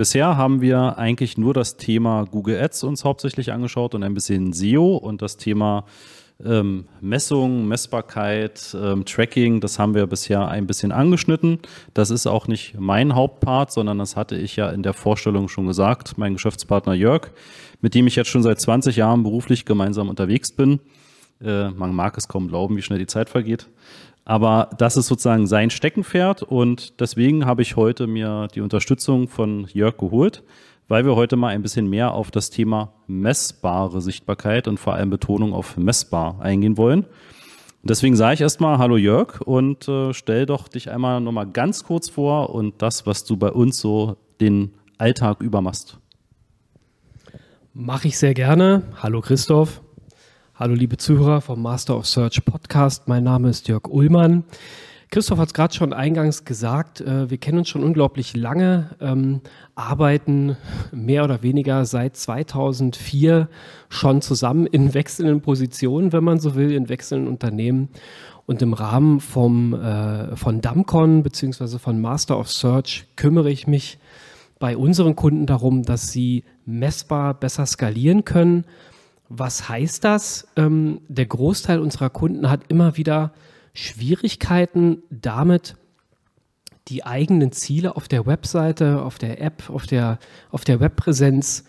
Bisher haben wir eigentlich nur das Thema Google Ads uns hauptsächlich angeschaut und ein bisschen SEO und das Thema ähm, Messung, Messbarkeit, ähm, Tracking, das haben wir bisher ein bisschen angeschnitten. Das ist auch nicht mein Hauptpart, sondern das hatte ich ja in der Vorstellung schon gesagt. Mein Geschäftspartner Jörg, mit dem ich jetzt schon seit 20 Jahren beruflich gemeinsam unterwegs bin. Äh, man mag es kaum glauben, wie schnell die Zeit vergeht. Aber das ist sozusagen sein Steckenpferd und deswegen habe ich heute mir die Unterstützung von Jörg geholt weil wir heute mal ein bisschen mehr auf das Thema messbare Sichtbarkeit und vor allem Betonung auf messbar eingehen wollen. deswegen sage ich erstmal Hallo Jörg und äh, stell doch dich einmal nochmal ganz kurz vor und das, was du bei uns so den Alltag über machst. Mache ich sehr gerne. Hallo Christoph. Hallo liebe Zuhörer vom Master of Search Podcast. Mein Name ist Jörg Ullmann. Christoph hat es gerade schon eingangs gesagt, äh, wir kennen uns schon unglaublich lange, ähm, arbeiten mehr oder weniger seit 2004 schon zusammen in wechselnden Positionen, wenn man so will, in wechselnden Unternehmen. Und im Rahmen vom, äh, von Damcon bzw. von Master of Search kümmere ich mich bei unseren Kunden darum, dass sie messbar besser skalieren können. Was heißt das? Ähm, der Großteil unserer Kunden hat immer wieder Schwierigkeiten damit, die eigenen Ziele auf der Webseite, auf der App, auf der, auf der Webpräsenz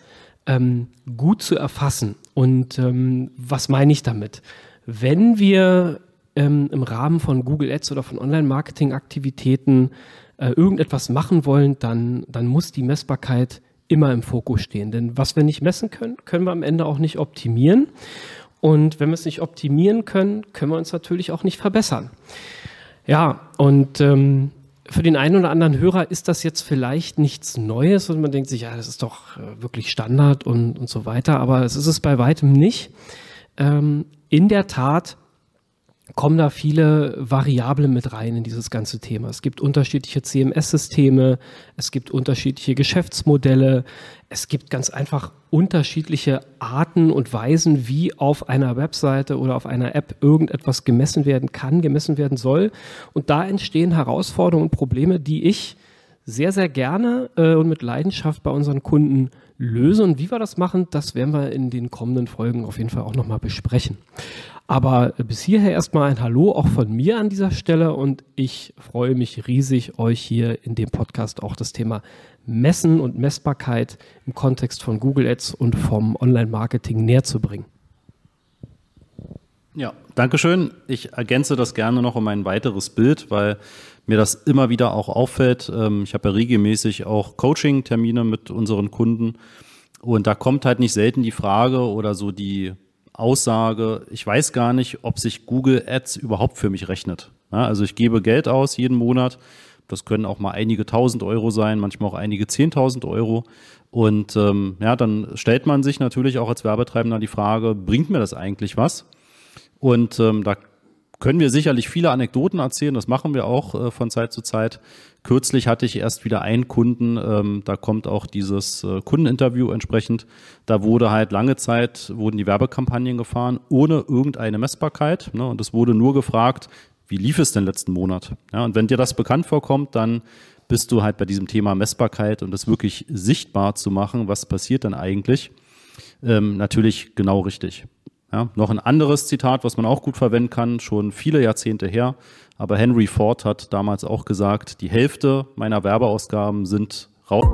ähm, gut zu erfassen. Und ähm, was meine ich damit? Wenn wir ähm, im Rahmen von Google Ads oder von Online-Marketing-Aktivitäten äh, irgendetwas machen wollen, dann, dann muss die Messbarkeit immer im Fokus stehen. Denn was wir nicht messen können, können wir am Ende auch nicht optimieren. Und wenn wir es nicht optimieren können, können wir uns natürlich auch nicht verbessern. Ja, und ähm, für den einen oder anderen Hörer ist das jetzt vielleicht nichts Neues und man denkt sich, ja, das ist doch äh, wirklich Standard und, und so weiter, aber es ist es bei weitem nicht. Ähm, in der Tat kommen da viele Variablen mit rein in dieses ganze Thema. Es gibt unterschiedliche CMS-Systeme, es gibt unterschiedliche Geschäftsmodelle, es gibt ganz einfach unterschiedliche Arten und Weisen, wie auf einer Webseite oder auf einer App irgendetwas gemessen werden kann, gemessen werden soll. Und da entstehen Herausforderungen und Probleme, die ich sehr, sehr gerne äh, und mit Leidenschaft bei unseren Kunden löse. Und wie wir das machen, das werden wir in den kommenden Folgen auf jeden Fall auch nochmal besprechen. Aber bis hierher erstmal ein Hallo auch von mir an dieser Stelle und ich freue mich riesig, euch hier in dem Podcast auch das Thema Messen und Messbarkeit im Kontext von Google Ads und vom Online-Marketing näher zu bringen. Ja, danke schön. Ich ergänze das gerne noch um ein weiteres Bild, weil mir das immer wieder auch auffällt. Ähm, ich habe ja regelmäßig auch Coaching-Termine mit unseren Kunden und da kommt halt nicht selten die Frage oder so die Aussage, ich weiß gar nicht, ob sich Google Ads überhaupt für mich rechnet. Ja, also ich gebe Geld aus jeden Monat. Das können auch mal einige tausend Euro sein, manchmal auch einige zehntausend Euro. Und ähm, ja, dann stellt man sich natürlich auch als Werbetreibender die Frage, bringt mir das eigentlich was? Und ähm, da können wir sicherlich viele Anekdoten erzählen, das machen wir auch äh, von Zeit zu Zeit. Kürzlich hatte ich erst wieder einen Kunden, ähm, da kommt auch dieses äh, Kundeninterview entsprechend. Da wurde halt lange Zeit, wurden die Werbekampagnen gefahren, ohne irgendeine Messbarkeit. Ne? Und es wurde nur gefragt, wie lief es denn letzten Monat? Ja, und wenn dir das bekannt vorkommt, dann bist du halt bei diesem Thema Messbarkeit und das wirklich sichtbar zu machen, was passiert dann eigentlich, ähm, natürlich genau richtig. Ja, noch ein anderes Zitat, was man auch gut verwenden kann, schon viele Jahrzehnte her. Aber Henry Ford hat damals auch gesagt, die Hälfte meiner Werbeausgaben sind raus.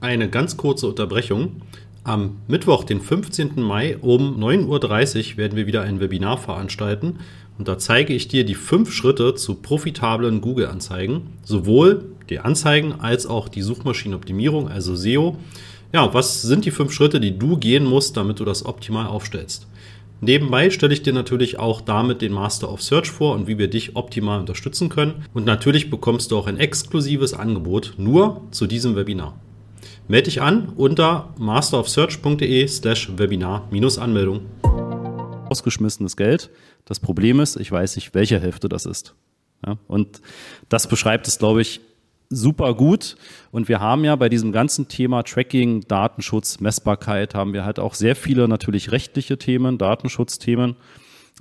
Eine ganz kurze Unterbrechung. Am Mittwoch, den 15. Mai um 9.30 Uhr werden wir wieder ein Webinar veranstalten und da zeige ich dir die fünf Schritte zu profitablen Google-Anzeigen, sowohl die Anzeigen als auch die Suchmaschinenoptimierung, also SEO. Ja, was sind die fünf Schritte, die du gehen musst, damit du das optimal aufstellst? Nebenbei stelle ich dir natürlich auch damit den Master of Search vor und wie wir dich optimal unterstützen können. Und natürlich bekommst du auch ein exklusives Angebot nur zu diesem Webinar. Melde dich an unter masterofsearch.de slash Webinar-Anmeldung. Ausgeschmissenes Geld. Das Problem ist, ich weiß nicht, welche Hälfte das ist. Ja, und das beschreibt es, glaube ich, super gut. Und wir haben ja bei diesem ganzen Thema Tracking, Datenschutz, Messbarkeit, haben wir halt auch sehr viele natürlich rechtliche Themen, Datenschutzthemen.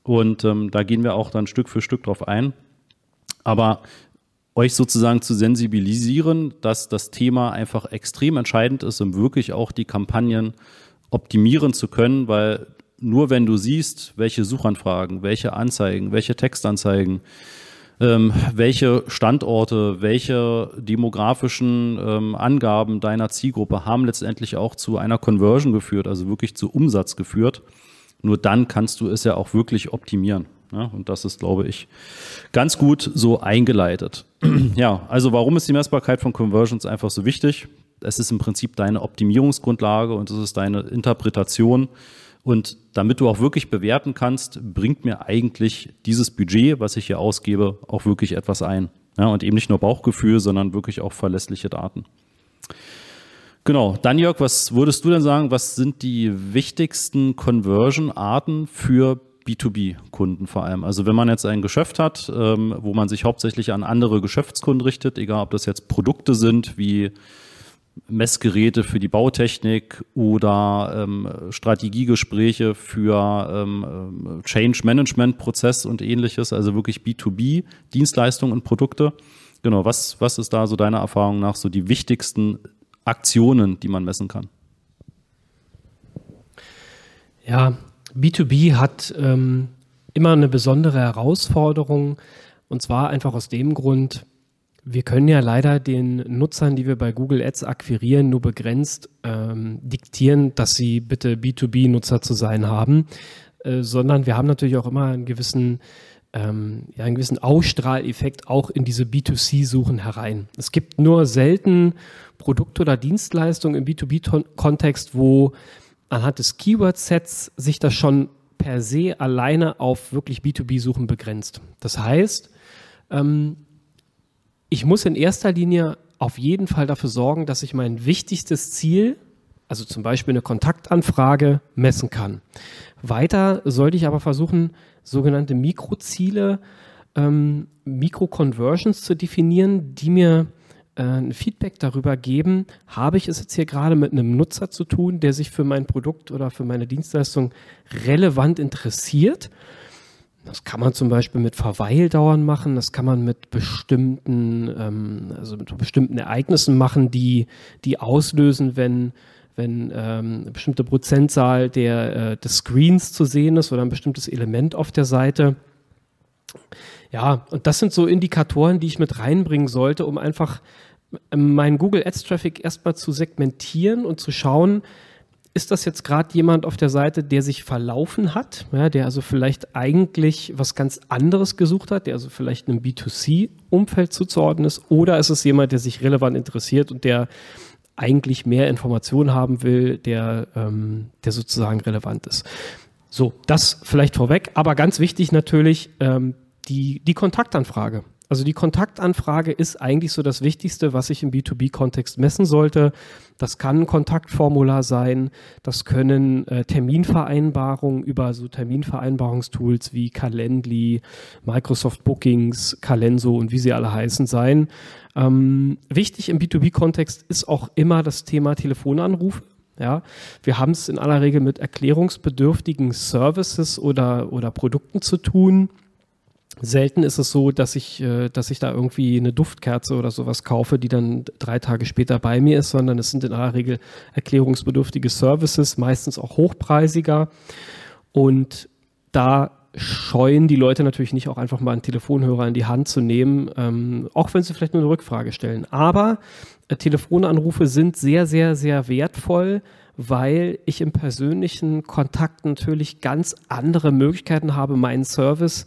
Und ähm, da gehen wir auch dann Stück für Stück drauf ein. Aber euch sozusagen zu sensibilisieren, dass das Thema einfach extrem entscheidend ist, um wirklich auch die Kampagnen optimieren zu können, weil nur wenn du siehst, welche Suchanfragen, welche Anzeigen, welche Textanzeigen, ähm, welche Standorte, welche demografischen ähm, Angaben deiner Zielgruppe haben letztendlich auch zu einer Conversion geführt, also wirklich zu Umsatz geführt. Nur dann kannst du es ja auch wirklich optimieren. Ja, und das ist, glaube ich, ganz gut so eingeleitet. ja, also warum ist die Messbarkeit von Conversions einfach so wichtig? Es ist im Prinzip deine Optimierungsgrundlage und es ist deine Interpretation. Und damit du auch wirklich bewerten kannst, bringt mir eigentlich dieses Budget, was ich hier ausgebe, auch wirklich etwas ein. Ja, und eben nicht nur Bauchgefühl, sondern wirklich auch verlässliche Daten. Genau. Dann Jörg, was würdest du denn sagen, was sind die wichtigsten Conversion-Arten für B2B-Kunden vor allem. Also wenn man jetzt ein Geschäft hat, ähm, wo man sich hauptsächlich an andere Geschäftskunden richtet, egal ob das jetzt Produkte sind wie Messgeräte für die Bautechnik oder ähm, Strategiegespräche für ähm, Change Management Prozess und ähnliches, also wirklich B2B Dienstleistungen und Produkte. Genau, was, was ist da so deiner Erfahrung nach so die wichtigsten Aktionen, die man messen kann? Ja, B2B hat ähm, immer eine besondere Herausforderung und zwar einfach aus dem Grund, wir können ja leider den Nutzern, die wir bei Google Ads akquirieren, nur begrenzt ähm, diktieren, dass sie bitte B2B-Nutzer zu sein haben, äh, sondern wir haben natürlich auch immer einen gewissen, ähm, ja, einen gewissen Ausstrahleffekt auch in diese B2C-Suchen herein. Es gibt nur selten Produkte oder Dienstleistungen im B2B-Kontext, wo anhand des Keyword-Sets sich das schon per se alleine auf wirklich B2B-Suchen begrenzt. Das heißt, ähm, ich muss in erster Linie auf jeden Fall dafür sorgen, dass ich mein wichtigstes Ziel, also zum Beispiel eine Kontaktanfrage, messen kann. Weiter sollte ich aber versuchen, sogenannte Mikroziele, ähm, Mikro-Conversions zu definieren, die mir äh, ein Feedback darüber geben, habe ich es jetzt hier gerade mit einem Nutzer zu tun, der sich für mein Produkt oder für meine Dienstleistung relevant interessiert. Das kann man zum Beispiel mit Verweildauern machen, das kann man mit bestimmten, ähm, also mit bestimmten Ereignissen machen, die, die auslösen, wenn, wenn ähm, eine bestimmte Prozentzahl der, äh, des Screens zu sehen ist oder ein bestimmtes Element auf der Seite. Ja, und das sind so Indikatoren, die ich mit reinbringen sollte, um einfach ähm, meinen Google Ads Traffic erstmal zu segmentieren und zu schauen, ist das jetzt gerade jemand auf der Seite, der sich verlaufen hat, ja, der also vielleicht eigentlich was ganz anderes gesucht hat, der also vielleicht einem B2C-Umfeld zuzuordnen ist, oder ist es jemand, der sich relevant interessiert und der eigentlich mehr Informationen haben will, der, ähm, der sozusagen relevant ist. So, das vielleicht vorweg, aber ganz wichtig natürlich, ähm, die, die Kontaktanfrage. Also die Kontaktanfrage ist eigentlich so das Wichtigste, was ich im B2B-Kontext messen sollte. Das kann ein Kontaktformular sein, das können äh, Terminvereinbarungen über so Terminvereinbarungstools wie Calendly, Microsoft Bookings, Calenso und wie sie alle heißen sein. Ähm, wichtig im B2B-Kontext ist auch immer das Thema Telefonanrufe. Ja, wir haben es in aller Regel mit erklärungsbedürftigen Services oder, oder Produkten zu tun. Selten ist es so, dass ich, äh, dass ich da irgendwie eine Duftkerze oder sowas kaufe, die dann drei Tage später bei mir ist, sondern es sind in aller Regel erklärungsbedürftige Services, meistens auch hochpreisiger. Und da scheuen die Leute natürlich nicht auch einfach mal einen Telefonhörer in die Hand zu nehmen, ähm, auch wenn sie vielleicht nur eine Rückfrage stellen. Aber äh, Telefonanrufe sind sehr, sehr, sehr wertvoll, weil ich im persönlichen Kontakt natürlich ganz andere Möglichkeiten habe, meinen Service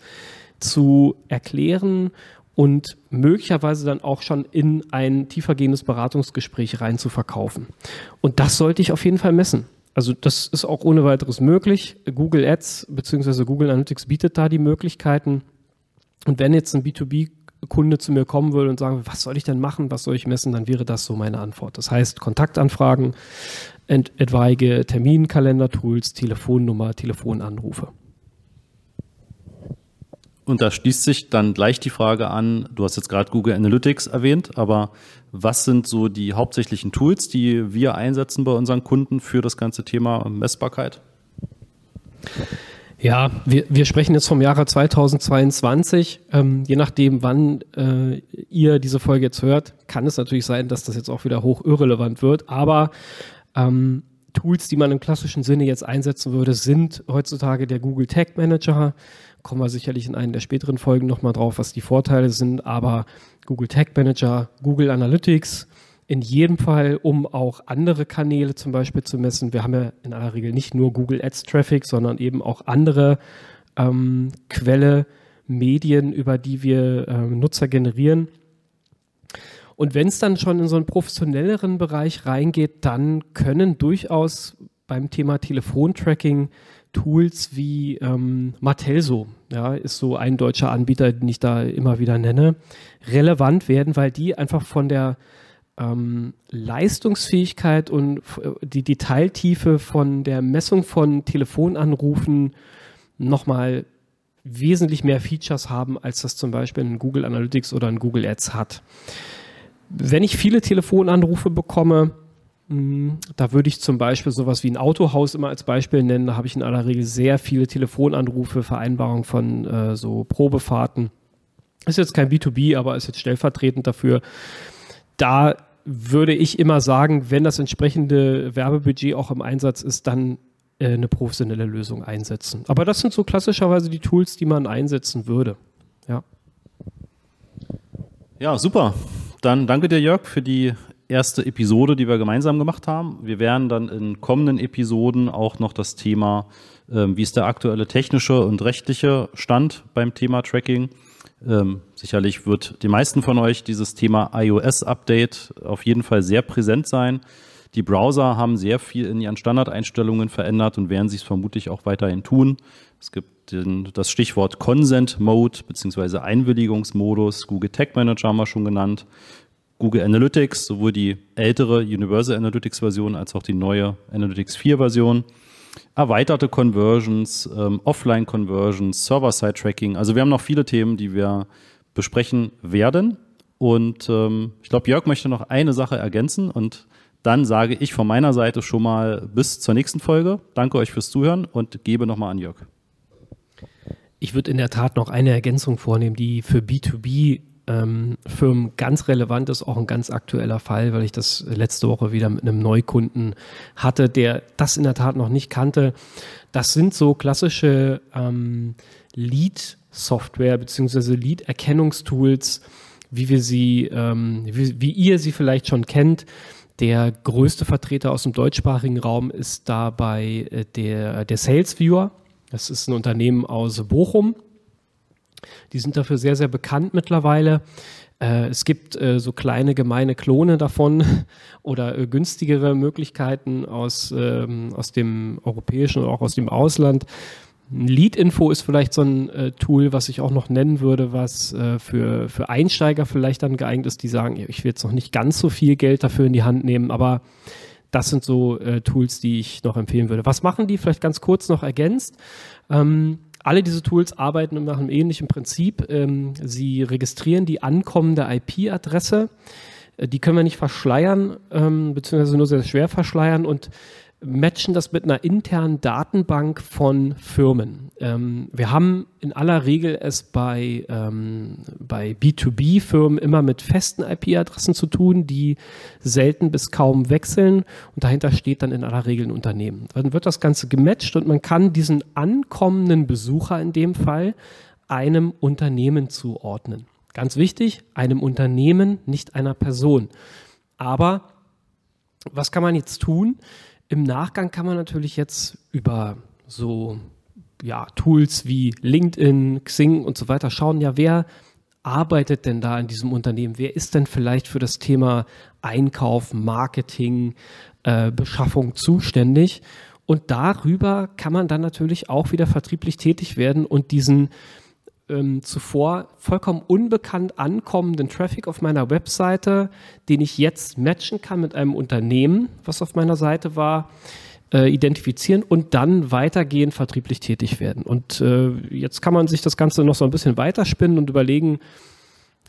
zu erklären und möglicherweise dann auch schon in ein tiefergehendes Beratungsgespräch rein zu verkaufen. Und das sollte ich auf jeden Fall messen. Also das ist auch ohne weiteres möglich. Google Ads bzw. Google Analytics bietet da die Möglichkeiten. Und wenn jetzt ein B2B Kunde zu mir kommen würde und sagen, was soll ich denn machen, was soll ich messen, dann wäre das so meine Antwort. Das heißt Kontaktanfragen, etwaige Terminkalender-Tools, Telefonnummer, Telefonanrufe. Und da schließt sich dann gleich die Frage an, du hast jetzt gerade Google Analytics erwähnt, aber was sind so die hauptsächlichen Tools, die wir einsetzen bei unseren Kunden für das ganze Thema Messbarkeit? Ja, wir, wir sprechen jetzt vom Jahre 2022. Ähm, je nachdem, wann äh, ihr diese Folge jetzt hört, kann es natürlich sein, dass das jetzt auch wieder hoch irrelevant wird. Aber ähm, Tools, die man im klassischen Sinne jetzt einsetzen würde, sind heutzutage der Google Tag Manager. Kommen wir sicherlich in einen der späteren Folgen nochmal drauf, was die Vorteile sind. Aber Google Tag Manager, Google Analytics, in jedem Fall, um auch andere Kanäle zum Beispiel zu messen. Wir haben ja in aller Regel nicht nur Google Ads Traffic, sondern eben auch andere ähm, Quelle, Medien, über die wir äh, Nutzer generieren. Und wenn es dann schon in so einen professionelleren Bereich reingeht, dann können durchaus beim Thema Telefontracking Tools wie ähm, Matelso, ja, ist so ein deutscher Anbieter, den ich da immer wieder nenne, relevant werden, weil die einfach von der ähm, Leistungsfähigkeit und äh, die Detailtiefe von der Messung von Telefonanrufen nochmal wesentlich mehr Features haben, als das zum Beispiel ein Google Analytics oder ein Google Ads hat. Wenn ich viele Telefonanrufe bekomme, da würde ich zum Beispiel sowas wie ein Autohaus immer als Beispiel nennen. Da habe ich in aller Regel sehr viele Telefonanrufe, Vereinbarungen von äh, so Probefahrten. Ist jetzt kein B2B, aber ist jetzt stellvertretend dafür. Da würde ich immer sagen, wenn das entsprechende Werbebudget auch im Einsatz ist, dann äh, eine professionelle Lösung einsetzen. Aber das sind so klassischerweise die Tools, die man einsetzen würde. Ja. Ja, super. Dann danke dir, Jörg, für die erste Episode, die wir gemeinsam gemacht haben. Wir werden dann in kommenden Episoden auch noch das Thema, äh, wie ist der aktuelle technische und rechtliche Stand beim Thema Tracking ähm, sicherlich wird den meisten von euch dieses Thema iOS-Update auf jeden Fall sehr präsent sein. Die Browser haben sehr viel in ihren Standardeinstellungen verändert und werden es vermutlich auch weiterhin tun. Es gibt den, das Stichwort Consent Mode bzw. Einwilligungsmodus. Google Tag Manager haben wir schon genannt. Google Analytics, sowohl die ältere Universal Analytics Version als auch die neue Analytics 4 Version erweiterte Conversions, ähm, Offline-Conversions, Server-Side-Tracking. Also wir haben noch viele Themen, die wir besprechen werden. Und ähm, ich glaube, Jörg möchte noch eine Sache ergänzen und dann sage ich von meiner Seite schon mal bis zur nächsten Folge. Danke euch fürs Zuhören und gebe nochmal an Jörg. Ich würde in der Tat noch eine Ergänzung vornehmen, die für B2B ähm, Firmen ganz relevant ist, auch ein ganz aktueller Fall, weil ich das letzte Woche wieder mit einem Neukunden hatte, der das in der Tat noch nicht kannte. Das sind so klassische ähm, Lead-Software bzw. Lead-Erkennungstools, wie wir sie, ähm, wie, wie ihr sie vielleicht schon kennt. Der größte Vertreter aus dem deutschsprachigen Raum ist dabei äh, der, der Sales Viewer. Das ist ein Unternehmen aus Bochum die sind dafür sehr, sehr bekannt mittlerweile. Äh, es gibt äh, so kleine gemeine Klone davon oder äh, günstigere Möglichkeiten aus, ähm, aus dem europäischen oder auch aus dem Ausland. Lead-Info ist vielleicht so ein äh, Tool, was ich auch noch nennen würde, was äh, für, für Einsteiger vielleicht dann geeignet ist, die sagen, ich will jetzt noch nicht ganz so viel Geld dafür in die Hand nehmen, aber das sind so äh, Tools, die ich noch empfehlen würde. Was machen die? Vielleicht ganz kurz noch ergänzt. Ähm, alle diese Tools arbeiten nach einem ähnlichen Prinzip. Ähm, sie registrieren die ankommende IP-Adresse. Äh, die können wir nicht verschleiern, ähm, beziehungsweise nur sehr schwer verschleiern und matchen das mit einer internen Datenbank von Firmen. Ähm, wir haben in aller Regel es bei, ähm, bei B2B-Firmen immer mit festen IP-Adressen zu tun, die selten bis kaum wechseln und dahinter steht dann in aller Regel ein Unternehmen. Dann wird das Ganze gematcht und man kann diesen ankommenden Besucher in dem Fall einem Unternehmen zuordnen. Ganz wichtig, einem Unternehmen, nicht einer Person. Aber was kann man jetzt tun? Im Nachgang kann man natürlich jetzt über so ja, Tools wie LinkedIn, Xing und so weiter schauen, ja, wer arbeitet denn da in diesem Unternehmen? Wer ist denn vielleicht für das Thema Einkauf, Marketing, äh, Beschaffung zuständig? Und darüber kann man dann natürlich auch wieder vertrieblich tätig werden und diesen ähm, zuvor vollkommen unbekannt ankommenden Traffic auf meiner Webseite, den ich jetzt matchen kann mit einem Unternehmen, was auf meiner Seite war, äh, identifizieren und dann weitergehend vertrieblich tätig werden. Und äh, jetzt kann man sich das Ganze noch so ein bisschen weiterspinnen und überlegen,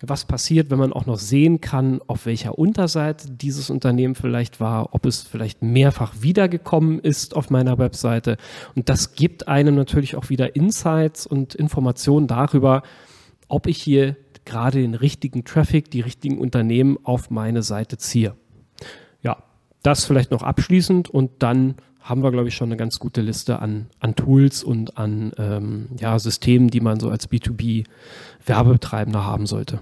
was passiert, wenn man auch noch sehen kann, auf welcher Unterseite dieses Unternehmen vielleicht war, ob es vielleicht mehrfach wiedergekommen ist auf meiner Webseite. Und das gibt einem natürlich auch wieder Insights und Informationen darüber, ob ich hier gerade den richtigen Traffic, die richtigen Unternehmen auf meine Seite ziehe. Ja, das vielleicht noch abschließend und dann haben wir, glaube ich, schon eine ganz gute Liste an, an Tools und an ähm, ja, Systemen, die man so als B2B-Werbetreibender haben sollte.